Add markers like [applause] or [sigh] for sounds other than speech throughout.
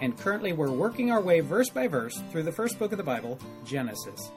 and currently we're working our way verse by verse through the first book of the Bible, Genesis.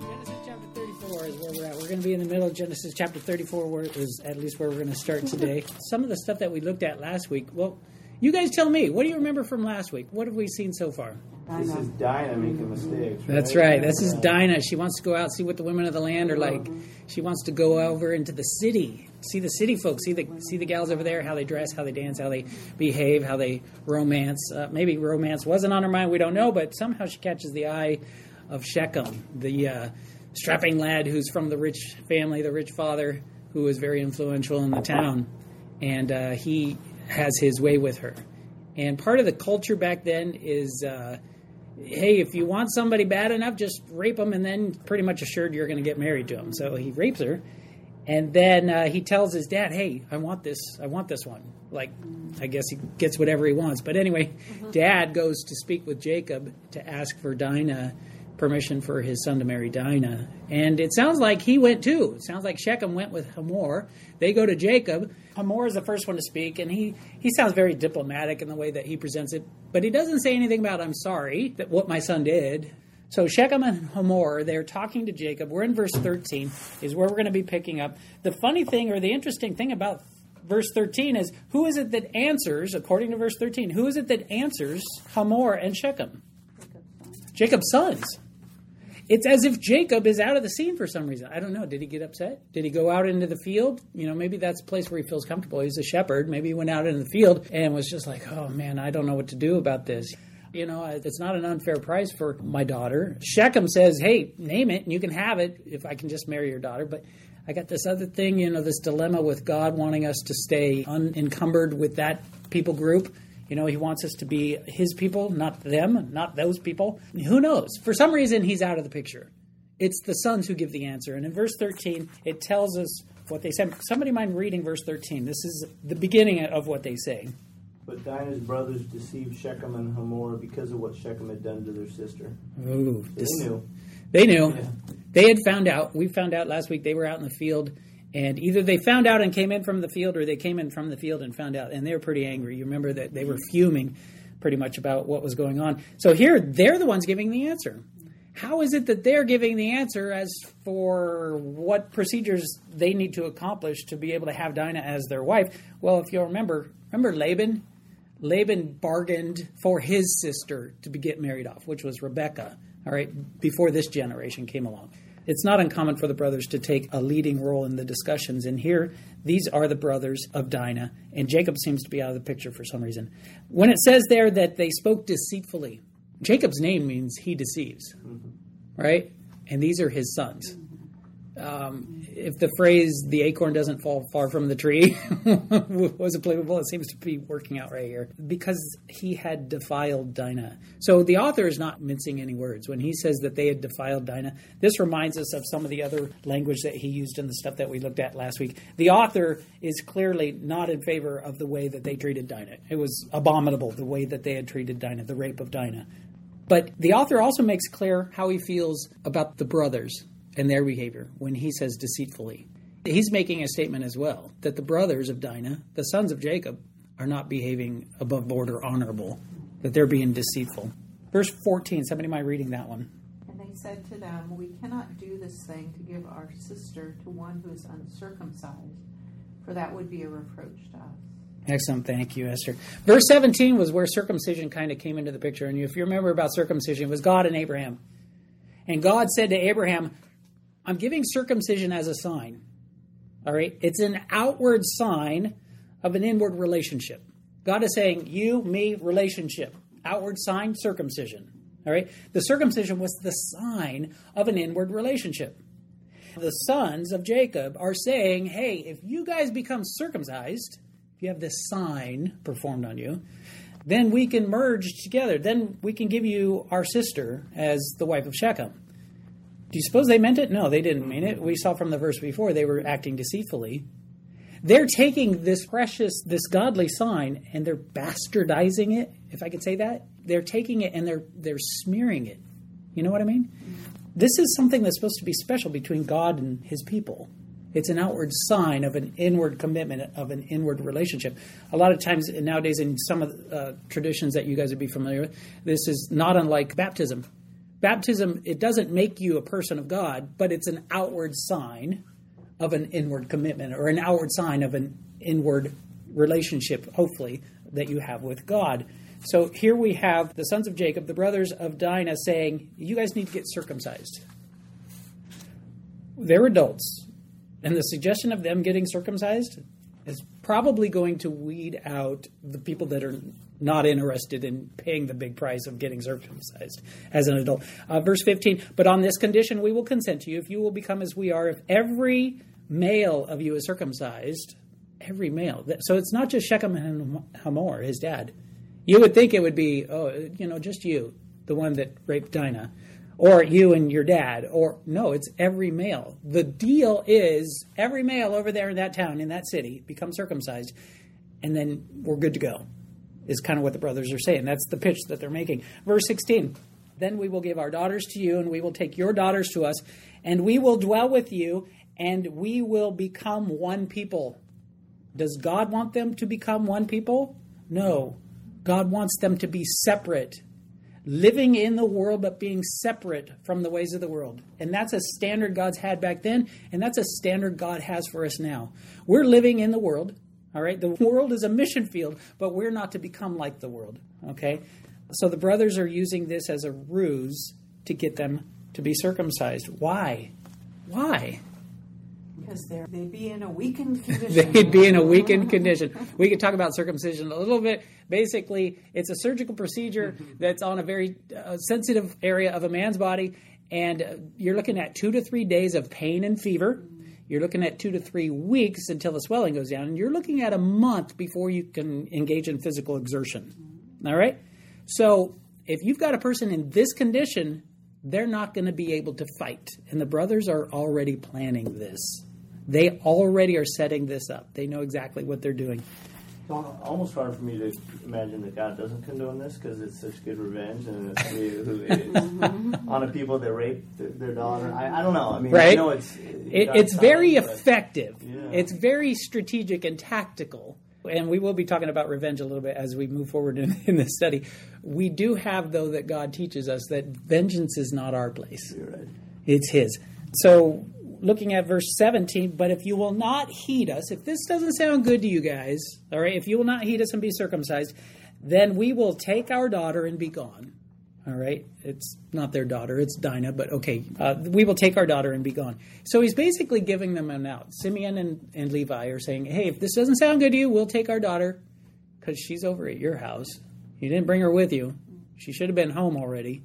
Genesis chapter 34 is where we're at. We're going to be in the middle of Genesis chapter 34, where is at least where we're going to start [laughs] today. Some of the stuff that we looked at last week. Well, you guys tell me. What do you remember from last week? What have we seen so far? This is Dinah making mistakes. Right? That's right. This is Dinah. She wants to go out see what the women of the land are like. She wants to go over into the city, see the city folks, see the see the gals over there, how they dress, how they dance, how they behave, how they romance. Uh, maybe romance wasn't on her mind. We don't know, but somehow she catches the eye of Shechem, the uh, strapping lad who's from the rich family, the rich father who is very influential in the town, and uh, he has his way with her. And part of the culture back then is, uh, hey, if you want somebody bad enough, just rape them, and then pretty much assured you're going to get married to him. So he rapes her, and then uh, he tells his dad, "Hey, I want this. I want this one." Like, I guess he gets whatever he wants. But anyway, dad goes to speak with Jacob to ask for Dinah permission for his son to marry Dinah. And it sounds like he went too. It sounds like Shechem went with Hamor. They go to Jacob. Hamor is the first one to speak, and he, he sounds very diplomatic in the way that he presents it. But he doesn't say anything about, I'm sorry, that what my son did. So Shechem and Hamor, they're talking to Jacob. We're in verse 13, is where we're going to be picking up. The funny thing, or the interesting thing about verse 13 is who is it that answers, according to verse 13, who is it that answers Hamor and Shechem? Jacob's sons. It's as if Jacob is out of the scene for some reason. I don't know. Did he get upset? Did he go out into the field? You know, maybe that's a place where he feels comfortable. He's a shepherd. Maybe he went out into the field and was just like, oh man, I don't know what to do about this. You know, it's not an unfair price for my daughter. Shechem says, hey, name it and you can have it if I can just marry your daughter. But I got this other thing, you know, this dilemma with God wanting us to stay unencumbered with that people group. You know, he wants us to be his people, not them, not those people. Who knows? For some reason, he's out of the picture. It's the sons who give the answer. And in verse 13, it tells us what they said. Somebody mind reading verse 13? This is the beginning of what they say. But Dinah's brothers deceived Shechem and Hamor because of what Shechem had done to their sister. Ooh, They knew. They knew. Yeah. They had found out. We found out last week they were out in the field, and either they found out and came in from the field, or they came in from the field and found out, and they were pretty angry. You remember that they were mm-hmm. fuming pretty much about what was going on. So here, they're the ones giving the answer. How is it that they're giving the answer as for what procedures they need to accomplish to be able to have Dinah as their wife? Well, if you'll remember, remember Laban? Laban bargained for his sister to be, get married off, which was Rebecca, all right, before this generation came along. It's not uncommon for the brothers to take a leading role in the discussions. And here, these are the brothers of Dinah, and Jacob seems to be out of the picture for some reason. When it says there that they spoke deceitfully, Jacob's name means he deceives, mm-hmm. right? And these are his sons. Um, if the phrase "the acorn doesn't fall far from the tree" [laughs] was applicable, it seems to be working out right here because he had defiled Dinah. So the author is not mincing any words when he says that they had defiled Dinah. This reminds us of some of the other language that he used in the stuff that we looked at last week. The author is clearly not in favor of the way that they treated Dinah. It was abominable the way that they had treated Dinah, the rape of Dinah. But the author also makes clear how he feels about the brothers and their behavior when he says deceitfully. He's making a statement as well that the brothers of Dinah, the sons of Jacob, are not behaving above board or honorable, that they're being deceitful. Verse 14, somebody mind reading that one? And they said to them, We cannot do this thing to give our sister to one who is uncircumcised, for that would be a reproach to us. Excellent, thank you, Esther. Verse 17 was where circumcision kind of came into the picture. And if you remember about circumcision, it was God and Abraham. And God said to Abraham, I'm giving circumcision as a sign. All right? It's an outward sign of an inward relationship. God is saying, you, me, relationship. Outward sign, circumcision. All right? The circumcision was the sign of an inward relationship. The sons of Jacob are saying, hey, if you guys become circumcised, if you have this sign performed on you, then we can merge together. Then we can give you our sister as the wife of Shechem. Do you suppose they meant it? No, they didn't mean it. We saw from the verse before they were acting deceitfully. They're taking this precious, this godly sign, and they're bastardizing it, if I could say that. They're taking it and they're they're smearing it. You know what I mean? This is something that's supposed to be special between God and his people. It's an outward sign of an inward commitment, of an inward relationship. A lot of times nowadays, in some of the uh, traditions that you guys would be familiar with, this is not unlike baptism. Baptism, it doesn't make you a person of God, but it's an outward sign of an inward commitment or an outward sign of an inward relationship, hopefully, that you have with God. So here we have the sons of Jacob, the brothers of Dinah, saying, You guys need to get circumcised. They're adults. And the suggestion of them getting circumcised is probably going to weed out the people that are not interested in paying the big price of getting circumcised as an adult. Uh, verse 15, but on this condition we will consent to you if you will become as we are, if every male of you is circumcised, every male. So it's not just Shechem and Hamor, his dad. You would think it would be, oh, you know, just you, the one that raped Dinah or you and your dad, or no, it's every male. The deal is every male over there in that town, in that city, becomes circumcised, and then we're good to go, is kind of what the brothers are saying. That's the pitch that they're making. Verse 16 Then we will give our daughters to you, and we will take your daughters to us, and we will dwell with you, and we will become one people. Does God want them to become one people? No. God wants them to be separate living in the world but being separate from the ways of the world. And that's a standard God's had back then, and that's a standard God has for us now. We're living in the world, all right? The world is a mission field, but we're not to become like the world, okay? So the brothers are using this as a ruse to get them to be circumcised. Why? Why? Because they'd be in a weakened [laughs] condition. they'd be in a weakened condition. We could talk about circumcision a little bit. Basically, it's a surgical procedure that's on a very uh, sensitive area of a man's body, and uh, you're looking at two to three days of pain and fever. You're looking at two to three weeks until the swelling goes down, and you're looking at a month before you can engage in physical exertion. All right? So, if you've got a person in this condition, they're not going to be able to fight. And the brothers are already planning this. They already are setting this up. They know exactly what they're doing. It's almost hard for me to imagine that God doesn't condone this because it's such good revenge and it's who [laughs] is on the people that raped their, their daughter. I, I, don't know. I mean, right? I know it's it, it's very effective. Yeah. It's very strategic and tactical. And we will be talking about revenge a little bit as we move forward in, in this study. We do have, though, that God teaches us that vengeance is not our place. Right. It's His. So looking at verse 17, but if you will not heed us, if this doesn't sound good to you guys, all right, if you will not heed us and be circumcised, then we will take our daughter and be gone. All right, it's not their daughter, it's Dinah, but okay, uh, we will take our daughter and be gone. So he's basically giving them an out. Simeon and, and Levi are saying, hey, if this doesn't sound good to you, we'll take our daughter because she's over at your house. You didn't bring her with you. She should have been home already.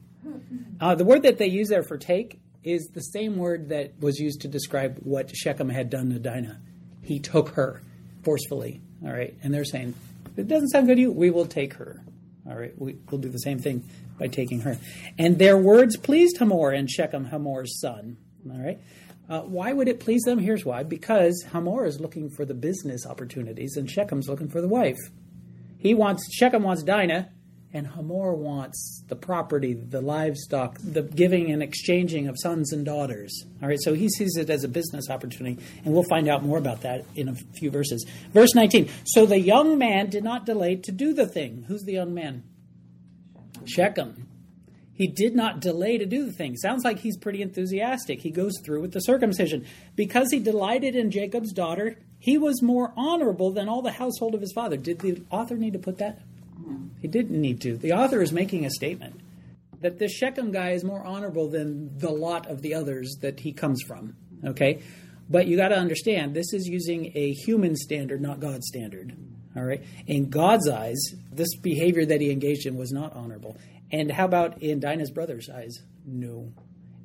Uh, the word that they use there for take is the same word that was used to describe what Shechem had done to Dinah. He took her forcefully. All right. And they're saying, it doesn't sound good to you, we will take her. All right. We, will do the same thing by taking her. And their words pleased Hamor and Shechem, Hamor's son. All right. Uh, why would it please them? Here's why. Because Hamor is looking for the business opportunities and Shechem's looking for the wife. He wants, Shechem wants Dinah and Hamor wants the property, the livestock, the giving and exchanging of sons and daughters. All right, so he sees it as a business opportunity, and we'll find out more about that in a few verses. Verse 19 So the young man did not delay to do the thing. Who's the young man? Shechem. He did not delay to do the thing. Sounds like he's pretty enthusiastic. He goes through with the circumcision. Because he delighted in Jacob's daughter, he was more honorable than all the household of his father. Did the author need to put that? He didn't need to. The author is making a statement that this Shechem guy is more honorable than the lot of the others that he comes from. Okay? But you got to understand, this is using a human standard, not God's standard. All right? In God's eyes, this behavior that he engaged in was not honorable. And how about in Dinah's brother's eyes? No.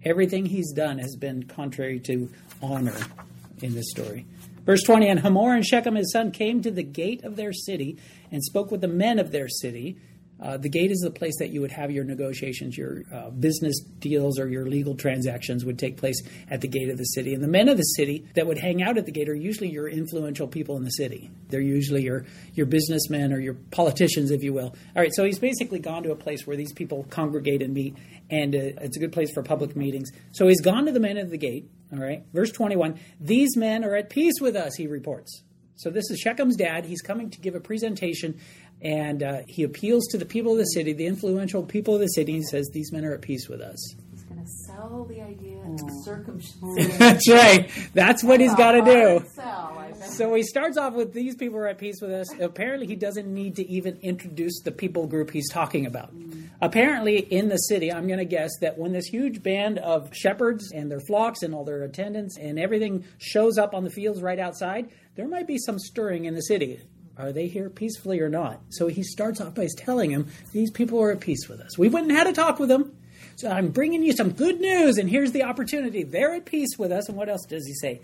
Everything he's done has been contrary to honor in this story. Verse 20 And Hamor and Shechem his son came to the gate of their city and spoke with the men of their city. Uh, the gate is the place that you would have your negotiations, your uh, business deals, or your legal transactions would take place at the gate of the city. And the men of the city that would hang out at the gate are usually your influential people in the city. They're usually your, your businessmen or your politicians, if you will. All right, so he's basically gone to a place where these people congregate and meet, and uh, it's a good place for public meetings. So he's gone to the men of the gate. All right, verse 21 These men are at peace with us, he reports. So this is Shechem's dad. He's coming to give a presentation, and uh, he appeals to the people of the city, the influential people of the city. He says, "These men are at peace with us." He's going to sell the idea of circumcision. [laughs] That's right. That's what he's got to do. Sell, I bet. So he starts off with these people are at peace with us. Apparently, he doesn't need to even introduce the people group he's talking about. Apparently, in the city, I'm going to guess that when this huge band of shepherds and their flocks and all their attendants and everything shows up on the fields right outside, there might be some stirring in the city. Are they here peacefully or not? So he starts off by telling him, These people are at peace with us. We went and had a talk with them. So I'm bringing you some good news, and here's the opportunity. They're at peace with us. And what else does he say?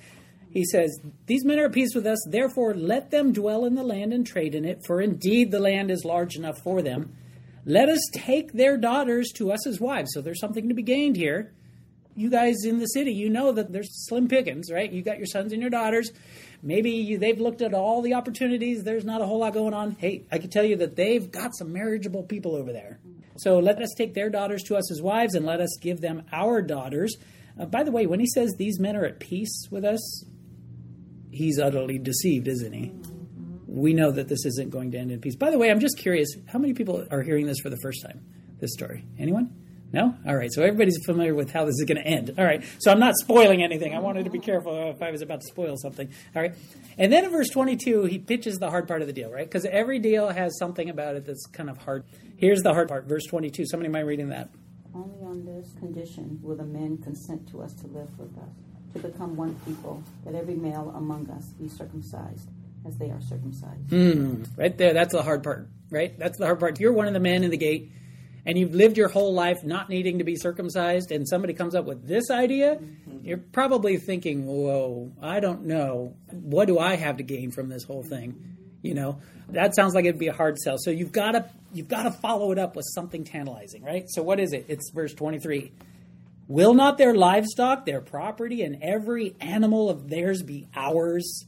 He says, These men are at peace with us, therefore let them dwell in the land and trade in it, for indeed the land is large enough for them. Let us take their daughters to us as wives. So there's something to be gained here. You guys in the city, you know that there's slim pickings, right? You got your sons and your daughters. Maybe you, they've looked at all the opportunities. There's not a whole lot going on. Hey, I can tell you that they've got some marriageable people over there. So let us take their daughters to us as wives, and let us give them our daughters. Uh, by the way, when he says these men are at peace with us, he's utterly deceived, isn't he? We know that this isn't going to end in peace. By the way, I'm just curious how many people are hearing this for the first time? This story. Anyone? No? All right. So everybody's familiar with how this is going to end. All right. So I'm not spoiling anything. I wanted to be careful if I was about to spoil something. All right. And then in verse 22, he pitches the hard part of the deal, right? Because every deal has something about it that's kind of hard. Here's the hard part. Verse 22. Somebody mind reading that? Only on this condition will the men consent to us to live with us, to become one people, that every male among us be circumcised as they are circumcised. Mm, right there. That's the hard part, right? That's the hard part. You're one of the men in the gate, and you've lived your whole life not needing to be circumcised, and somebody comes up with this idea. You're probably thinking, whoa, I don't know. What do I have to gain from this whole thing? You know, that sounds like it'd be a hard sell. So you've got to you've got to follow it up with something tantalizing, right? So what is it? It's verse 23. Will not their livestock, their property, and every animal of theirs be ours?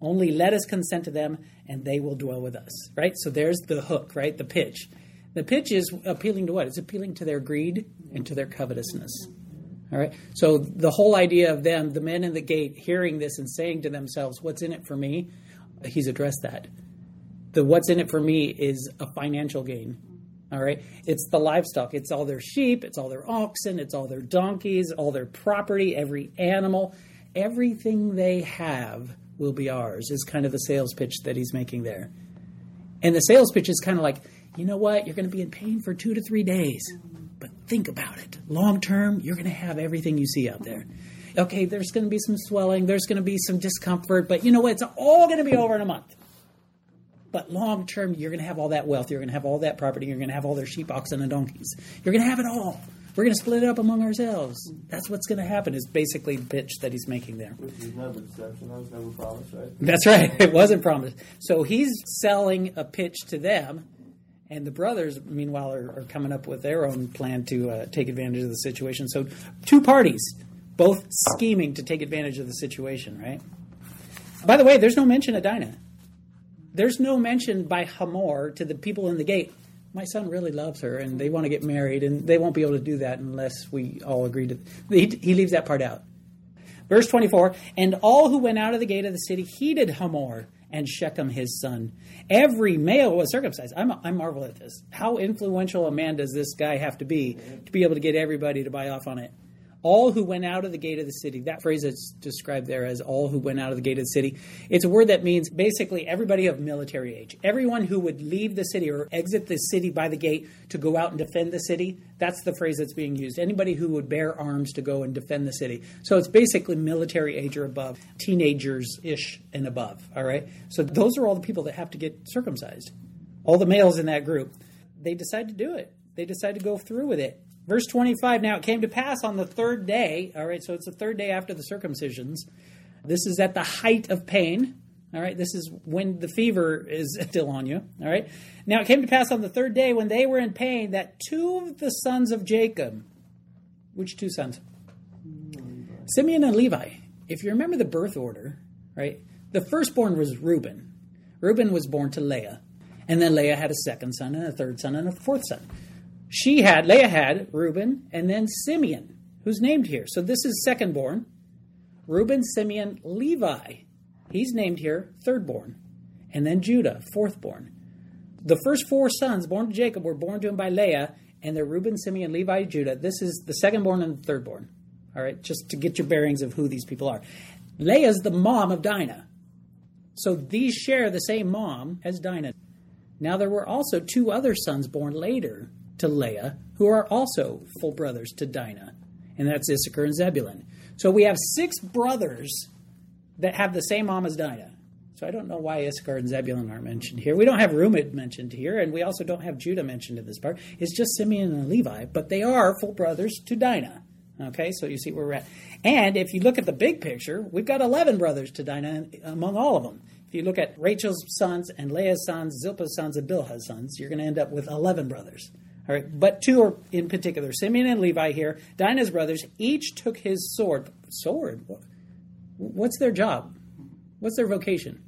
Only let us consent to them, and they will dwell with us. Right? So there's the hook, right? The pitch. The pitch is appealing to what? It's appealing to their greed and to their covetousness. All right. So the whole idea of them, the men in the gate, hearing this and saying to themselves, "What's in it for me?" He's addressed that. The "What's in it for me" is a financial gain. All right. It's the livestock. It's all their sheep. It's all their oxen. It's all their donkeys. All their property. Every animal. Everything they have will be ours. Is kind of the sales pitch that he's making there. And the sales pitch is kind of like, you know what? You're going to be in pain for two to three days. But think about it. Long term, you're going to have everything you see out there. Okay, there's going to be some swelling, there's going to be some discomfort, but you know what? It's all going to be over in a month. But long term, you're going to have all that wealth, you're going to have all that property, you're going to have all their sheep, oxen, and donkeys. You're going to have it all. We're going to split it up among ourselves. That's what's going to happen, is basically the pitch that he's making there. Which is deception. That was never promised, right? That's right. [laughs] It wasn't promised. So he's selling a pitch to them, and the brothers, meanwhile, are, are coming up with their own plan to uh, take advantage of the situation. So two parties, both scheming to take advantage of the situation, right? By the way, there's no mention of Dinah. There's no mention by Hamor to the people in the gate. My son really loves her, and they want to get married, and they won't be able to do that unless we all agree to. He, he leaves that part out. Verse 24 And all who went out of the gate of the city heeded Hamor and Shechem his son. Every male was circumcised. I'm, I marvel at this. How influential a man does this guy have to be to be able to get everybody to buy off on it? All who went out of the gate of the city. That phrase is described there as all who went out of the gate of the city. It's a word that means basically everybody of military age. Everyone who would leave the city or exit the city by the gate to go out and defend the city. That's the phrase that's being used. Anybody who would bear arms to go and defend the city. So it's basically military age or above, teenagers ish and above. All right. So those are all the people that have to get circumcised. All the males in that group. They decide to do it. They decide to go through with it. Verse 25 Now it came to pass on the third day, all right, so it's the third day after the circumcisions. This is at the height of pain. All right, this is when the fever is [laughs] still on you. All right. Now it came to pass on the third day when they were in pain that two of the sons of Jacob, which two sons? Simeon and Levi. If you remember the birth order, right, the firstborn was Reuben. Reuben was born to Leah. And then Leah had a second son and a third son and a fourth son. She had, Leah had Reuben and then Simeon, who's named here. So this is second born. Reuben, Simeon, Levi. He's named here third born. And then Judah, fourth born. The first four sons born to Jacob were born to him by Leah, and they're Reuben, Simeon, Levi, Judah. This is the second born and the third born. All right, just to get your bearings of who these people are. Leah's the mom of Dinah. So these share the same mom as Dinah. Now there were also two other sons born later to Leah who are also full brothers to Dinah, and that's Issachar and Zebulun. So we have six brothers that have the same mom as Dinah. So I don't know why Issachar and Zebulun aren't mentioned here. We don't have Reuben mentioned here, and we also don't have Judah mentioned in this part. It's just Simeon and Levi, but they are full brothers to Dinah. Okay, so you see where we're at. And if you look at the big picture, we've got 11 brothers to Dinah among all of them. If you look at Rachel's sons and Leah's sons, Zilpah's sons, and Bilhah's sons, you're going to end up with 11 brothers. All right, but two are in particular, Simeon and Levi here. Dinah's brothers each took his sword. Sword? What's their job? What's their vocation?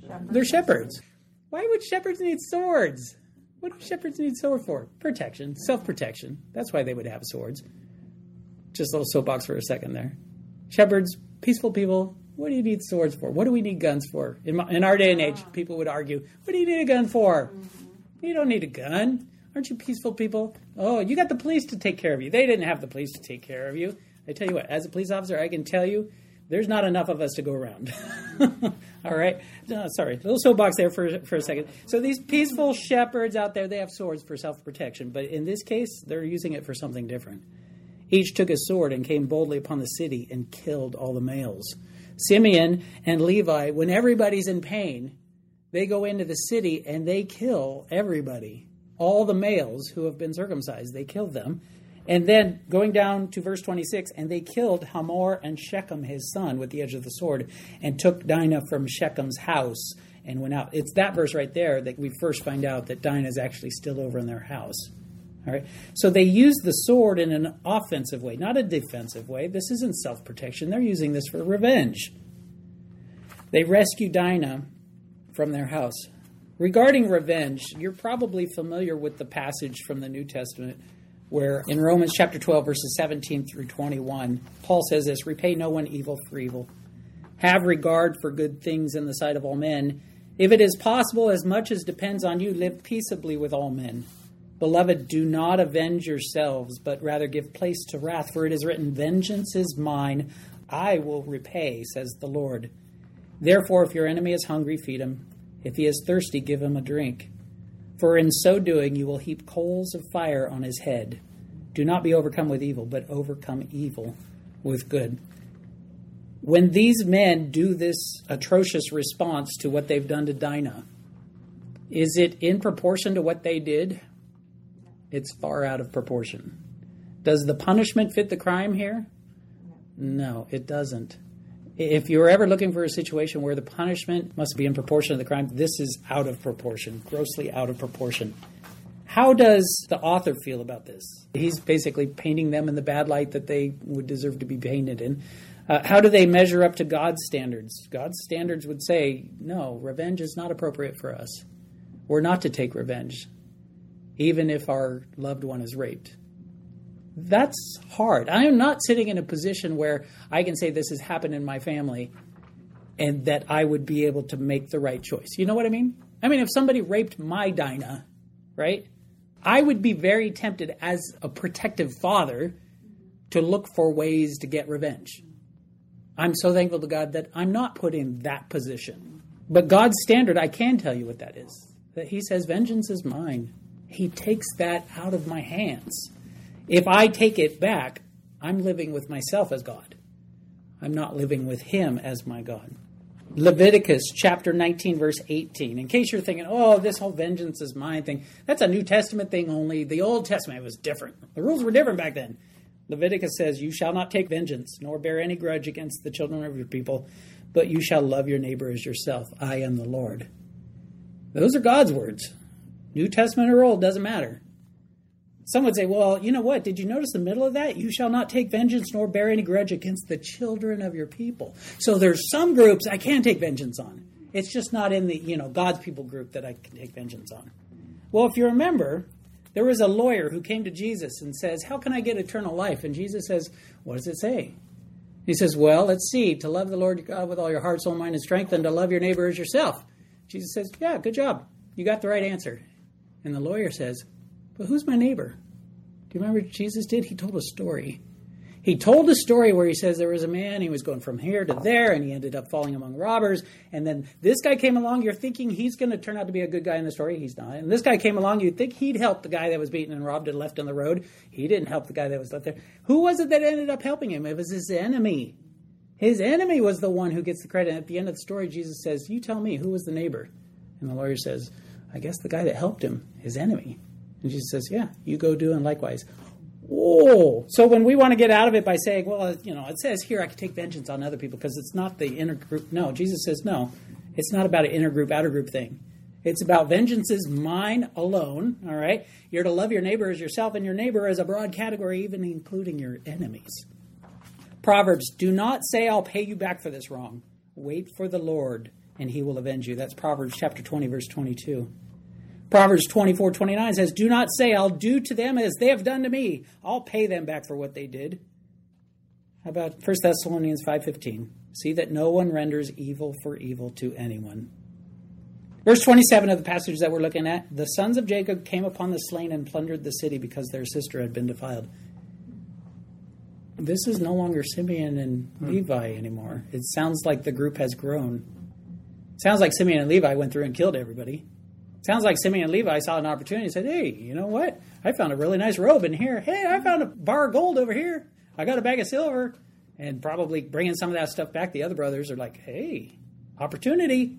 Shepherds. They're shepherds. Why would shepherds need swords? What do shepherds need sword for? Protection, self protection. That's why they would have swords. Just a little soapbox for a second there. Shepherds, peaceful people. What do you need swords for? What do we need guns for? In, my, in our day and age, ah. people would argue, "What do you need a gun for? Mm-hmm. You don't need a gun. Aren't you peaceful people? Oh, you got the police to take care of you. They didn't have the police to take care of you. I tell you what, as a police officer, I can tell you there's not enough of us to go around. [laughs] All right. Sorry, little soapbox there for for a second. So these peaceful shepherds out there, they have swords for self protection, but in this case, they're using it for something different. Each took a sword and came boldly upon the city and killed all the males. Simeon and Levi, when everybody's in pain, they go into the city and they kill everybody. All the males who have been circumcised, they killed them. And then going down to verse 26, and they killed Hamor and Shechem, his son, with the edge of the sword, and took Dinah from Shechem's house and went out. It's that verse right there that we first find out that Dinah is actually still over in their house. All right. So they use the sword in an offensive way, not a defensive way. This isn't self protection. They're using this for revenge. They rescue Dinah from their house. Regarding revenge, you're probably familiar with the passage from the New Testament where in Romans chapter 12, verses 17 through 21, Paul says this Repay no one evil for evil. Have regard for good things in the sight of all men. If it is possible, as much as depends on you, live peaceably with all men. Beloved, do not avenge yourselves, but rather give place to wrath, for it is written, Vengeance is mine, I will repay, says the Lord. Therefore, if your enemy is hungry, feed him. If he is thirsty, give him a drink. For in so doing, you will heap coals of fire on his head. Do not be overcome with evil, but overcome evil with good. When these men do this atrocious response to what they've done to Dinah, is it in proportion to what they did? It's far out of proportion. Does the punishment fit the crime here? No, it doesn't. If you're ever looking for a situation where the punishment must be in proportion to the crime, this is out of proportion, grossly out of proportion. How does the author feel about this? He's basically painting them in the bad light that they would deserve to be painted in. Uh, how do they measure up to God's standards? God's standards would say, no, revenge is not appropriate for us. We're not to take revenge, even if our loved one is raped. That's hard. I am not sitting in a position where I can say this has happened in my family and that I would be able to make the right choice. You know what I mean? I mean, if somebody raped my Dinah, right, I would be very tempted as a protective father to look for ways to get revenge. I'm so thankful to God that I'm not put in that position. But God's standard, I can tell you what that is. That He says, Vengeance is mine. He takes that out of my hands. If I take it back, I'm living with myself as God. I'm not living with Him as my God. Leviticus chapter 19, verse 18. In case you're thinking, oh, this whole vengeance is mine thing, that's a New Testament thing only. The Old Testament was different. The rules were different back then. Leviticus says, You shall not take vengeance, nor bear any grudge against the children of your people, but you shall love your neighbor as yourself. I am the Lord. Those are God's words. New Testament or Old, doesn't matter. Some would say, well, you know what? Did you notice the middle of that? You shall not take vengeance nor bear any grudge against the children of your people. So there's some groups I can take vengeance on. It's just not in the, you know, God's people group that I can take vengeance on. Well, if you remember, there was a lawyer who came to Jesus and says, How can I get eternal life? And Jesus says, What does it say? He says, Well, let's see, to love the Lord God with all your heart, soul, mind, and strength, and to love your neighbor as yourself. Jesus says, Yeah, good job. You got the right answer. And the lawyer says, But who's my neighbor? Do you remember what Jesus did? He told a story. He told a story where he says there was a man, he was going from here to there, and he ended up falling among robbers. And then this guy came along, you're thinking he's going to turn out to be a good guy in the story. He's not. And this guy came along, you'd think he'd help the guy that was beaten and robbed and left on the road. He didn't help the guy that was left there. Who was it that ended up helping him? It was his enemy. His enemy was the one who gets the credit. At the end of the story, Jesus says, You tell me, who was the neighbor? And the lawyer says, I guess the guy that helped him, his enemy. And Jesus says, Yeah, you go do and likewise. Whoa. so when we want to get out of it by saying, well, you know, it says here I can take vengeance on other people because it's not the inner group. No, Jesus says, no, it's not about an inner group, outer group thing. It's about vengeance is mine alone, all right? You're to love your neighbor as yourself, and your neighbor is a broad category, even including your enemies. Proverbs, do not say, I'll pay you back for this wrong. Wait for the Lord, and he will avenge you. That's Proverbs chapter 20, verse 22. Proverbs 24 29 says, Do not say, I'll do to them as they have done to me. I'll pay them back for what they did. How about 1 Thessalonians 5.15? See that no one renders evil for evil to anyone. Verse 27 of the passage that we're looking at The sons of Jacob came upon the slain and plundered the city because their sister had been defiled. This is no longer Simeon and hmm. Levi anymore. It sounds like the group has grown. It sounds like Simeon and Levi went through and killed everybody. Sounds like Simeon and Levi saw an opportunity and said, Hey, you know what? I found a really nice robe in here. Hey, I found a bar of gold over here. I got a bag of silver. And probably bringing some of that stuff back. The other brothers are like, Hey, opportunity.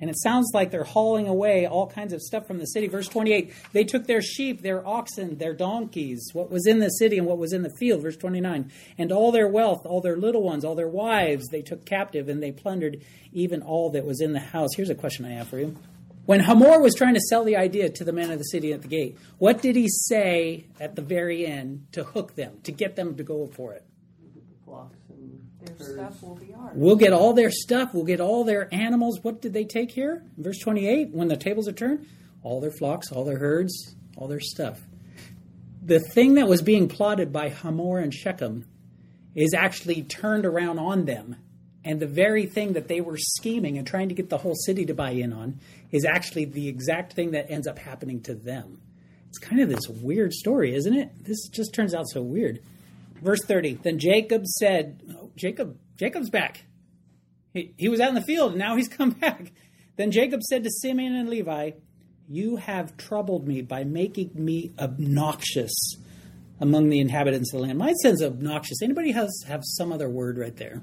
And it sounds like they're hauling away all kinds of stuff from the city. Verse 28 they took their sheep, their oxen, their donkeys, what was in the city and what was in the field. Verse 29 and all their wealth, all their little ones, all their wives, they took captive and they plundered even all that was in the house. Here's a question I have for you. When Hamor was trying to sell the idea to the men of the city at the gate, what did he say at the very end to hook them, to get them to go for it? Flocks and Their herds. stuff will be ours. We'll get all their stuff, we'll get all their animals. What did they take here? Verse 28, when the tables are turned, all their flocks, all their herds, all their stuff. The thing that was being plotted by Hamor and Shechem is actually turned around on them. And the very thing that they were scheming and trying to get the whole city to buy in on is actually the exact thing that ends up happening to them. It's kind of this weird story, isn't it? This just turns out so weird. Verse 30 Then Jacob said, oh, Jacob, Jacob's back. He, he was out in the field, and now he's [laughs] come back. Then Jacob said to Simeon and Levi, You have troubled me by making me obnoxious among the inhabitants of the land. Mine says obnoxious. Anybody has have some other word right there?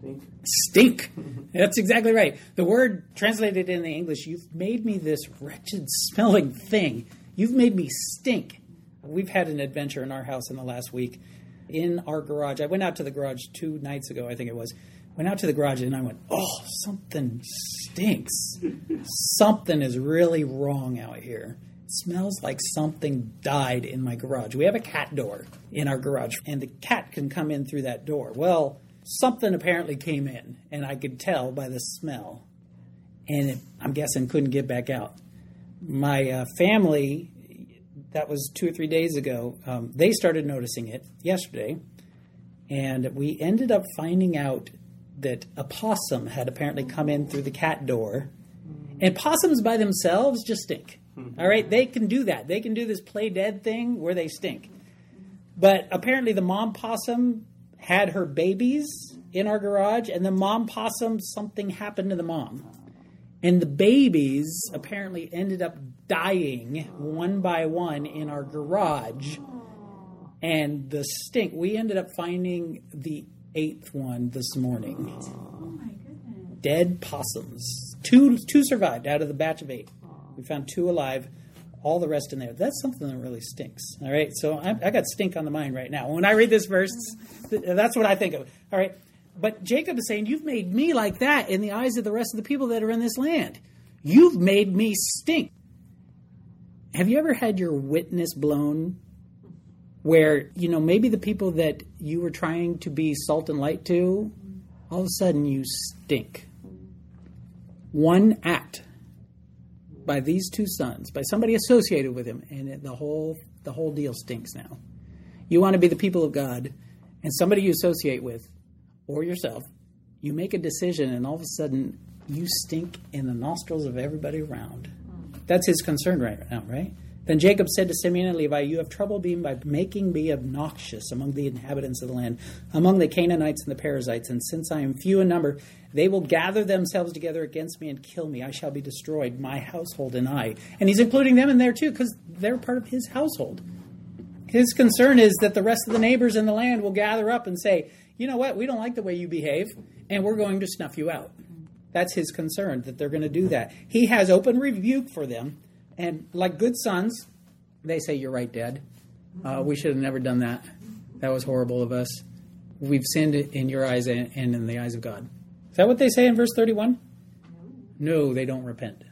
Think. Stink. That's exactly right. The word translated in the English, you've made me this wretched smelling thing. You've made me stink. We've had an adventure in our house in the last week in our garage. I went out to the garage two nights ago, I think it was. Went out to the garage and I went, oh, something stinks. something is really wrong out here. It smells like something died in my garage. We have a cat door in our garage, and the cat can come in through that door. Well, something apparently came in, and I could tell by the smell. And it, I'm guessing couldn't get back out. My uh, family, that was two or three days ago, um, they started noticing it yesterday. And we ended up finding out that a possum had apparently come in through the cat door. And possums by themselves just stink. All right, they can do that. They can do this play dead thing where they stink. But apparently, the mom possum had her babies in our garage, and the mom possum, something happened to the mom. And the babies apparently ended up dying one by one in our garage. And the stink, we ended up finding the eighth one this morning. Oh my goodness. dead possums. Two two survived out of the batch of eight. We found two alive, all the rest in there. That's something that really stinks. All right, so I, I got stink on the mind right now. When I read this verse, that's what I think of. All right, but Jacob is saying, You've made me like that in the eyes of the rest of the people that are in this land. You've made me stink. Have you ever had your witness blown where, you know, maybe the people that you were trying to be salt and light to, all of a sudden you stink? One act by these two sons, by somebody associated with him, and the whole the whole deal stinks now. You want to be the people of God, and somebody you associate with, or yourself, you make a decision, and all of a sudden you stink in the nostrils of everybody around. That's his concern right now, right? Then Jacob said to Simeon and Levi, You have troubled me by making me obnoxious among the inhabitants of the land, among the Canaanites and the Perizzites. And since I am few in number, they will gather themselves together against me and kill me. I shall be destroyed, my household and I. And he's including them in there too, because they're part of his household. His concern is that the rest of the neighbors in the land will gather up and say, You know what? We don't like the way you behave, and we're going to snuff you out. That's his concern, that they're going to do that. He has open rebuke for them. And like good sons, they say, You're right, Dad. Uh, we should have never done that. That was horrible of us. We've sinned in your eyes and in the eyes of God. Is that what they say in verse 31? No, they don't repent.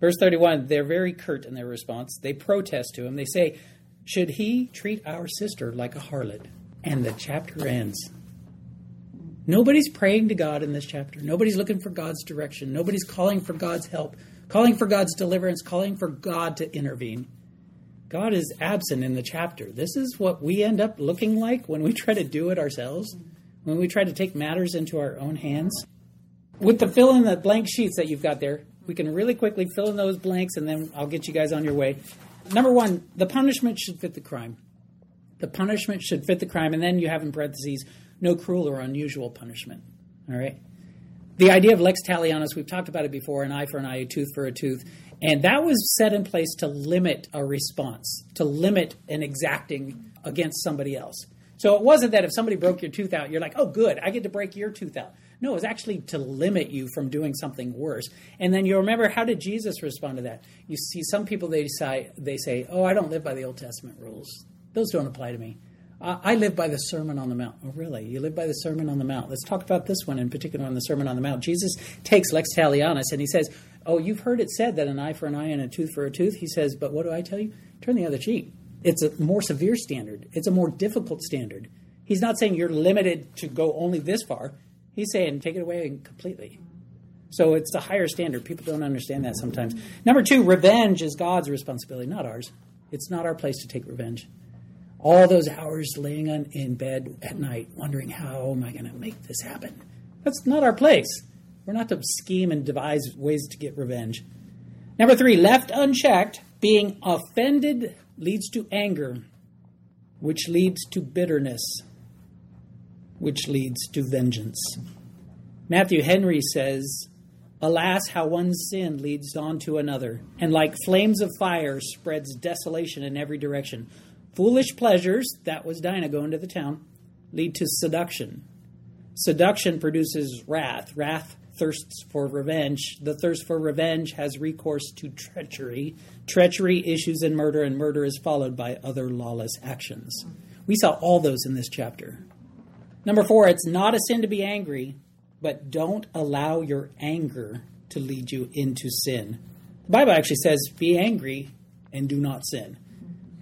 Verse 31, they're very curt in their response. They protest to him. They say, Should he treat our sister like a harlot? And the chapter ends. Nobody's praying to God in this chapter. Nobody's looking for God's direction. Nobody's calling for God's help, calling for God's deliverance, calling for God to intervene. God is absent in the chapter. This is what we end up looking like when we try to do it ourselves, when we try to take matters into our own hands. With the fill in the blank sheets that you've got there, we can really quickly fill in those blanks and then I'll get you guys on your way. Number one, the punishment should fit the crime. The punishment should fit the crime, and then you have in parentheses no cruel or unusual punishment. All right? The idea of lex talionis, we've talked about it before an eye for an eye, a tooth for a tooth. And that was set in place to limit a response, to limit an exacting against somebody else. So it wasn't that if somebody broke your tooth out, you're like, oh, good, I get to break your tooth out. No, it was actually to limit you from doing something worse. And then you remember, how did Jesus respond to that? You see, some people, they say, they say, oh, I don't live by the Old Testament rules. Those don't apply to me. I live by the Sermon on the Mount. Oh, really? You live by the Sermon on the Mount. Let's talk about this one in particular on the Sermon on the Mount. Jesus takes lex talionis and he says, Oh, you've heard it said that an eye for an eye and a tooth for a tooth. He says, But what do I tell you? Turn the other cheek. It's a more severe standard, it's a more difficult standard. He's not saying you're limited to go only this far. He's saying take it away completely. So it's a higher standard. People don't understand that sometimes. Number two, revenge is God's responsibility, not ours. It's not our place to take revenge all those hours laying on, in bed at night wondering how am I going to make this happen. That's not our place. We're not to scheme and devise ways to get revenge. Number three, left unchecked, being offended leads to anger, which leads to bitterness, which leads to vengeance. Matthew Henry says, Alas, how one sin leads on to another, and like flames of fire spreads desolation in every direction. Foolish pleasures, that was Dinah going to the town, lead to seduction. Seduction produces wrath. Wrath thirsts for revenge. The thirst for revenge has recourse to treachery. Treachery issues in murder, and murder is followed by other lawless actions. We saw all those in this chapter. Number four, it's not a sin to be angry, but don't allow your anger to lead you into sin. The Bible actually says, be angry and do not sin.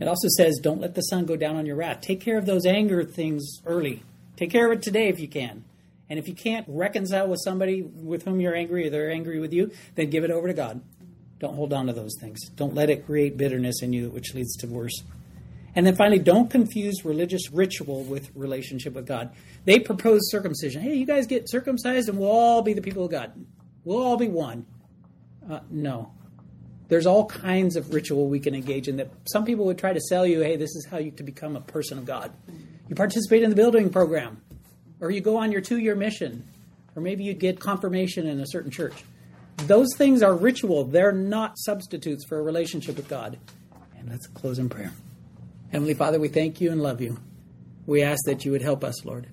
It also says, don't let the sun go down on your wrath. Take care of those anger things early. Take care of it today if you can. And if you can't reconcile with somebody with whom you're angry or they're angry with you, then give it over to God. Don't hold on to those things. Don't let it create bitterness in you, which leads to worse. And then finally, don't confuse religious ritual with relationship with God. They propose circumcision. Hey, you guys get circumcised and we'll all be the people of God. We'll all be one. Uh, no there's all kinds of ritual we can engage in that some people would try to sell you hey this is how you to become a person of god. You participate in the building program or you go on your two-year mission or maybe you get confirmation in a certain church. Those things are ritual. They're not substitutes for a relationship with god. And let's close in prayer. Heavenly father we thank you and love you. We ask that you would help us lord.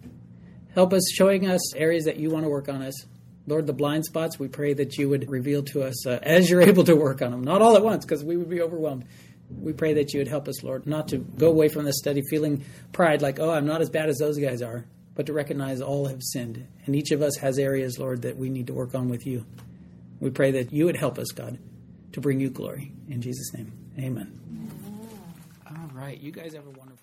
Help us showing us areas that you want to work on us Lord, the blind spots, we pray that you would reveal to us uh, as you're [laughs] able to work on them. Not all at once, because we would be overwhelmed. We pray that you would help us, Lord, not to go away from this study feeling pride like, oh, I'm not as bad as those guys are, but to recognize all have sinned. And each of us has areas, Lord, that we need to work on with you. We pray that you would help us, God, to bring you glory. In Jesus' name, amen. All right. You guys have a wonderful.